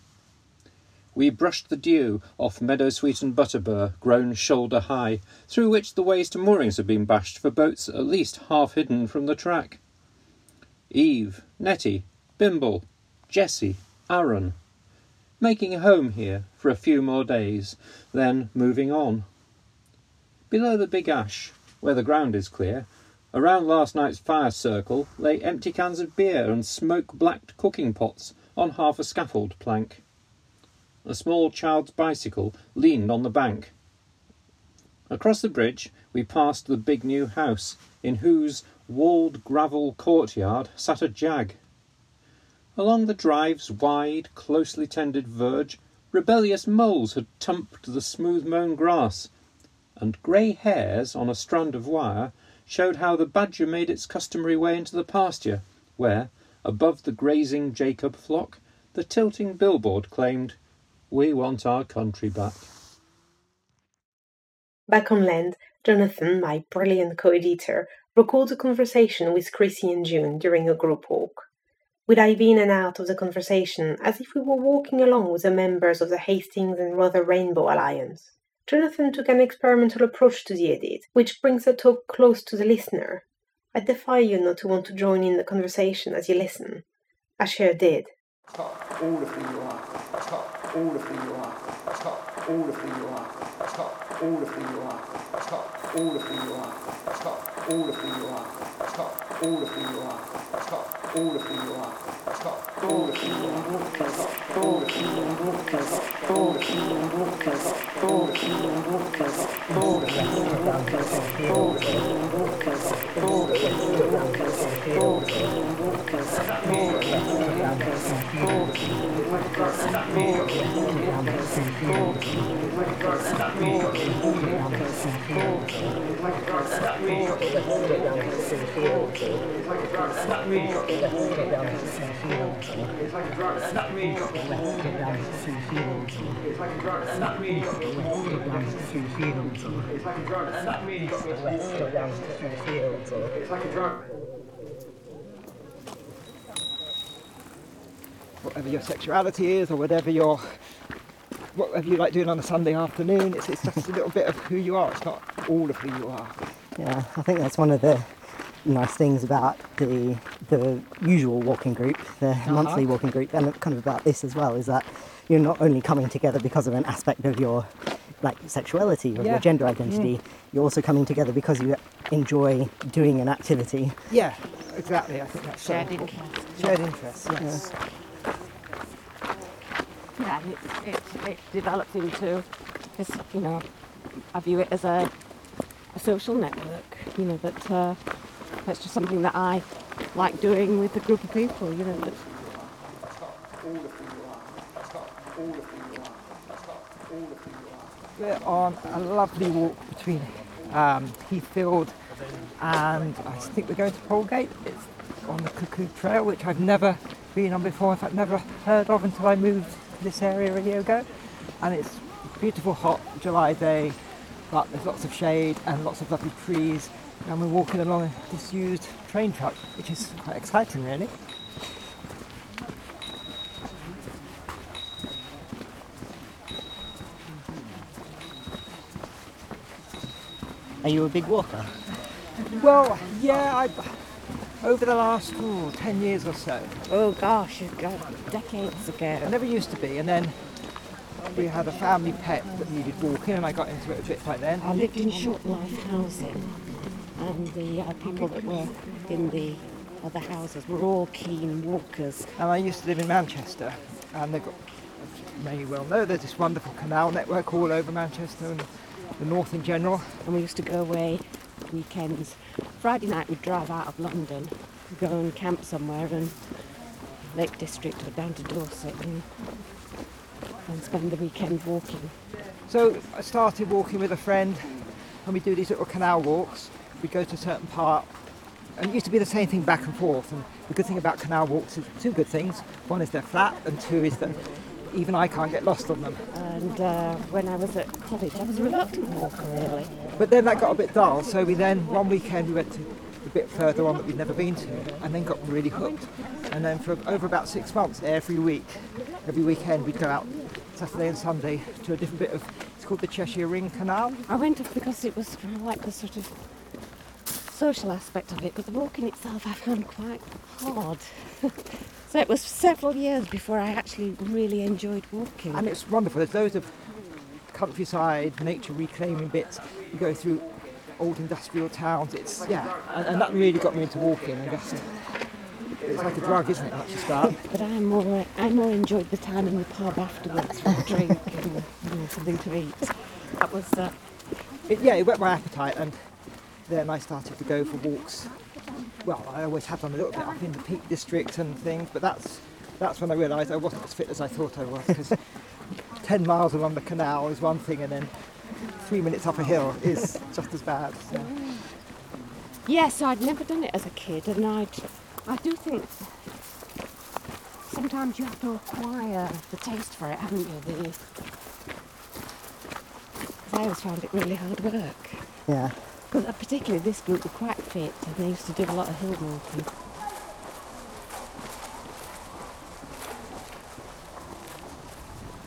We brushed the dew off meadow sweet and butterbur, grown shoulder high, through which the ways to moorings had been bashed for boats at least half hidden from the track. Eve, Nettie, Bimble, Jessie, Aaron, making a home here for a few more days, then moving on. Below the big ash, where the ground is clear, around last night's fire circle lay empty cans of beer and smoke blacked cooking pots on half a scaffold plank. A small child's bicycle leaned on the bank. Across the bridge we passed the big new house, in whose walled gravel courtyard sat a jag. Along the drive's wide, closely tended verge, rebellious moles had tumped the smooth mown grass, and grey hairs on a strand of wire showed how the badger made its customary way into the pasture, where, above the grazing Jacob flock, the tilting billboard claimed, We want our country back. Back on land, Jonathan, my brilliant co-editor, recalled a conversation with Chrissy and June during a group walk. We dive in and out of the conversation as if we were walking along with the members of the Hastings and Rother Rainbow Alliance. Jonathan took an experimental approach to the edit, which brings the talk close to the listener. I defy you not to want to join in the conversation as you listen. Asher did. all of you are. all of you are. all of you are. all of you are. all of you are. all of you are. all of you are. Thank you. It's like a drug, it's not me it's like a drug. Whatever your sexuality is or whatever your whatever you like doing on a Sunday afternoon, it's, it's just a little bit of who you are, it's not all of who you are. Yeah, I think that's one of the nice things about the the usual walking group, the uh-huh. monthly walking group, and kind of about this as well, is that you're not only coming together because of an aspect of your like sexuality or yeah. your gender identity, mm. you're also coming together because you enjoy doing an activity. Yeah, exactly. I think that's shared interest. Shared interest. Yes. Yeah, yeah it, it, it developed into this. You know, I view it as a a social network. You know that. Uh, that's just something that I like doing with a group of people, you know. That... We're on a lovely walk between um, Heathfield and I think we're going to Polegate. It's on the Cuckoo Trail, which I've never been on before, in fact, never heard of until I moved to this area a year ago. And it's a beautiful, hot July day, but there's lots of shade and lots of lovely trees and we're walking along a disused train track, which is quite exciting really. Are you a big walker? Well, yeah, I, over the last ooh, 10 years or so. Oh gosh, God, decades ago. I never used to be, and then we had a family pet that needed walking, and I got into it a bit like then. I lived in short life housing, and the uh, people that were in the other houses were all keen walkers. And I used to live in Manchester, and they've got, as you may well know, there's this wonderful canal network all over Manchester and the north in general. And we used to go away weekends. Friday night we'd drive out of London, go and camp somewhere in Lake District or down to Dorset and, and spend the weekend walking. So I started walking with a friend, and we do these little canal walks. We go to a certain part, and it used to be the same thing back and forth. And the good thing about canal walks is two good things. One is they're flat, and two is that even I can't get lost on them. And uh, when I was at college, I was a reluctant walker, really. But then that got a bit dull, so we then, one weekend, we went to a bit further on that we'd never been to, and then got really hooked. And then for over about six months, every week, every weekend, we'd go out Saturday and Sunday to a different bit of, it's called the Cheshire Ring Canal. I went off because it was like the sort of social aspect of it, but the walking itself I found quite hard. so it was several years before I actually really enjoyed walking. And it's wonderful. There's loads of countryside, nature reclaiming bits. You go through old industrial towns. It's yeah, and, and that really got me into walking. I guess it's like a drug, isn't it? Once you start. But I more I more enjoyed the time in the pub afterwards for a drink and something to eat. That was uh, It, yeah, it whet my appetite, and then I started to go for walks. Well, I always have done a little bit up in the Peak District and things, but that's that's when I realised I wasn't as fit as I thought I was. Because ten miles along the canal is one thing, and then three minutes up a hill is just as bad. So. yeah. So I'd never done it as a kid, and I I do think sometimes you have to acquire the taste for it, haven't you? The, I always found it really hard work. Yeah. Because particularly this group were quite fit, and they used to do a lot of hill walking.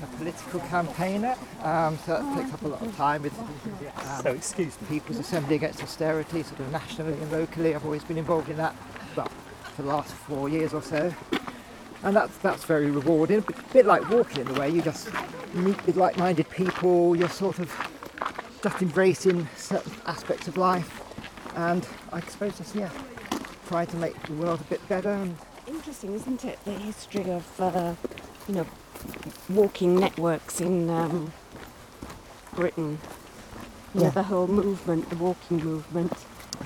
a political campaigner, um, so that takes up a lot of time with um, So, excuse me. People's Assembly Against Austerity, sort of nationally and locally. I've always been involved in that, well, for the last four years or so. And that's, that's very rewarding. A bit, bit like walking in a way, you just meet with like-minded people, you're sort of just embracing certain aspects of life. And I suppose just, yeah, trying to make the world a bit better and Interesting, isn't it? The history of, uh, you know, walking networks in um, Britain. You know, Yeah. the whole movement, the walking movement.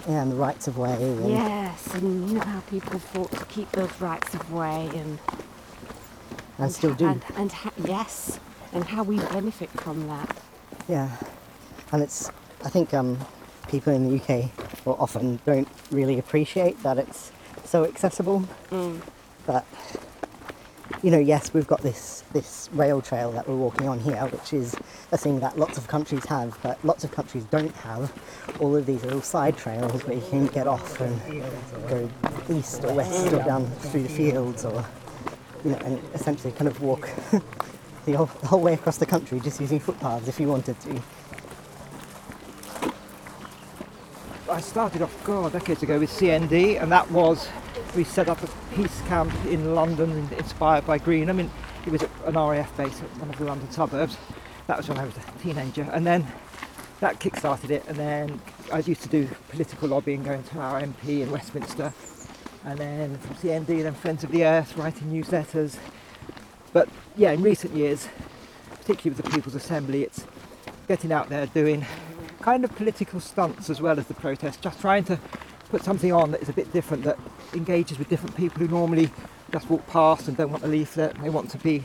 Yeah, and the rights of way. And Yes, and you know how people fought to keep those rights of way and And still do. And, and ha- yes, and how we benefit from that. Yeah, and it's. I think um, people in the UK will often don't really appreciate that it's so accessible. Mm. But you know, yes, we've got this this rail trail that we're walking on here, which is a thing that lots of countries have, but lots of countries don't have. All of these little side trails where you can get off and go east or west or down through the fields, or you know, and essentially kind of walk the whole way across the country just using footpaths if you wanted to. I started off, God, decades ago with CND, and that was we set up a peace camp in London, inspired by Green. I mean, it was an RAF base at one of the London suburbs. That was when I was a teenager, and then that kick-started it. And then I used to do political lobbying, going to our MP in Westminster, and then from CND, then Friends of the Earth, writing newsletters. But yeah, in recent years, particularly with the People's Assembly, it's getting out there doing kind of political stunts as well as the protest, just trying to put something on that is a bit different, that engages with different people who normally just walk past and don't want the leaflet, they want to be.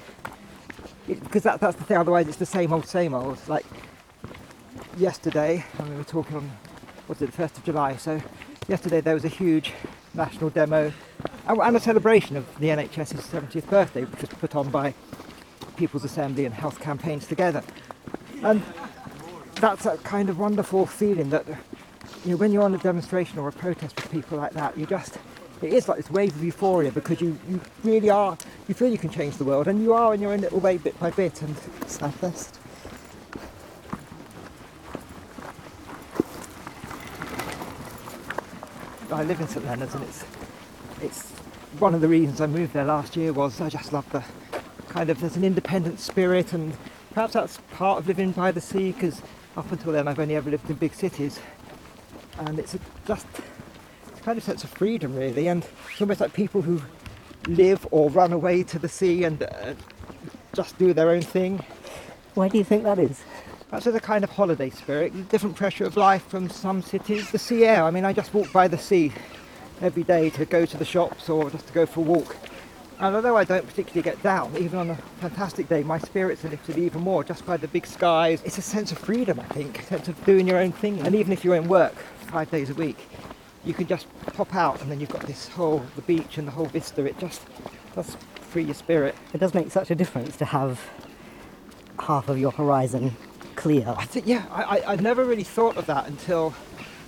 Because that, that's the thing, otherwise it's the same old, same old. Like yesterday, when we were talking on, was it the 1st of July? So yesterday there was a huge national demo and a celebration of the NHS's 70th birthday, which was put on by People's Assembly and Health Campaigns together. And that's a kind of wonderful feeling that you know when you're on a demonstration or a protest with people like that, you just it is like this wave of euphoria because you, you really are you feel you can change the world and you are in your own little way bit by bit and Southwest. I live in St Leonard's and it's it's one of the reasons I moved there last year was I just love the kind of there's an independent spirit and perhaps that's part of living by the sea because up until then I've only ever lived in big cities, and it's a, just it's kind of sense of freedom really, and it's almost like people who live or run away to the sea and uh, just do their own thing. Why do you think that is? That's a kind of holiday spirit, different pressure of life from some cities. The sea air, I mean, I just walk by the sea every day to go to the shops or just to go for a walk. And although I don't particularly get down, even on a fantastic day, my spirits are lifted even more just by the big skies. It's a sense of freedom, I think, a sense of doing your own thing. And even if you're in work five days a week, you can just pop out and then you've got this whole, the beach and the whole vista. It just does free your spirit. It does make such a difference to have half of your horizon clear. I think, yeah, I, I, I never really thought of that until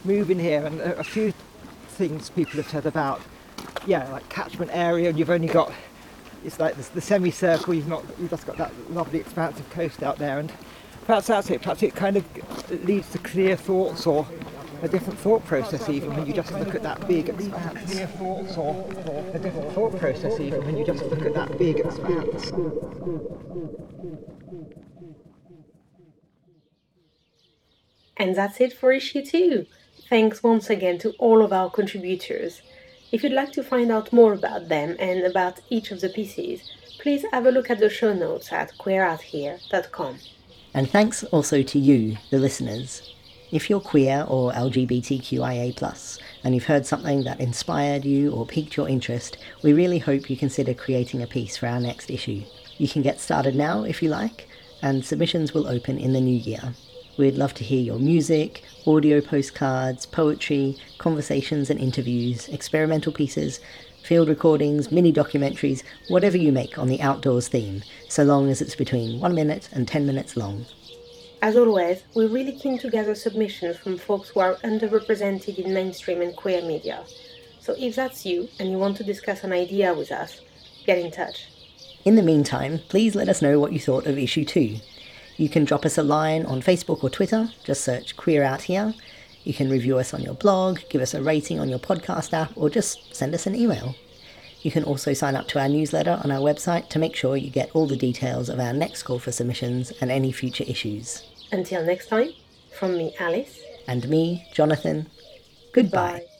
moving here and a, a few things people have said about, yeah, like catchment area and you've only got, it's like the, the semicircle, you've not, you've just got that lovely expansive coast out there and perhaps that's it, perhaps it kind of leads to clear thoughts or a different thought process even when you just look at that big expanse. Clear thoughts or a different thought process even when you just look at that big expanse. And that's it for issue 2. Thanks once again to all of our contributors. If you'd like to find out more about them and about each of the pieces, please have a look at the show notes at queerouthere.com. And thanks also to you, the listeners. If you're queer or LGBTQIA, and you've heard something that inspired you or piqued your interest, we really hope you consider creating a piece for our next issue. You can get started now if you like, and submissions will open in the new year. We'd love to hear your music, audio postcards, poetry, conversations and interviews, experimental pieces, field recordings, mini documentaries, whatever you make on the outdoors theme, so long as it's between one minute and ten minutes long. As always, we're really keen to gather submissions from folks who are underrepresented in mainstream and queer media. So if that's you and you want to discuss an idea with us, get in touch. In the meantime, please let us know what you thought of issue 2. You can drop us a line on Facebook or Twitter, just search Queer Out Here. You can review us on your blog, give us a rating on your podcast app, or just send us an email. You can also sign up to our newsletter on our website to make sure you get all the details of our next call for submissions and any future issues. Until next time, from me, Alice. And me, Jonathan, goodbye. Bye.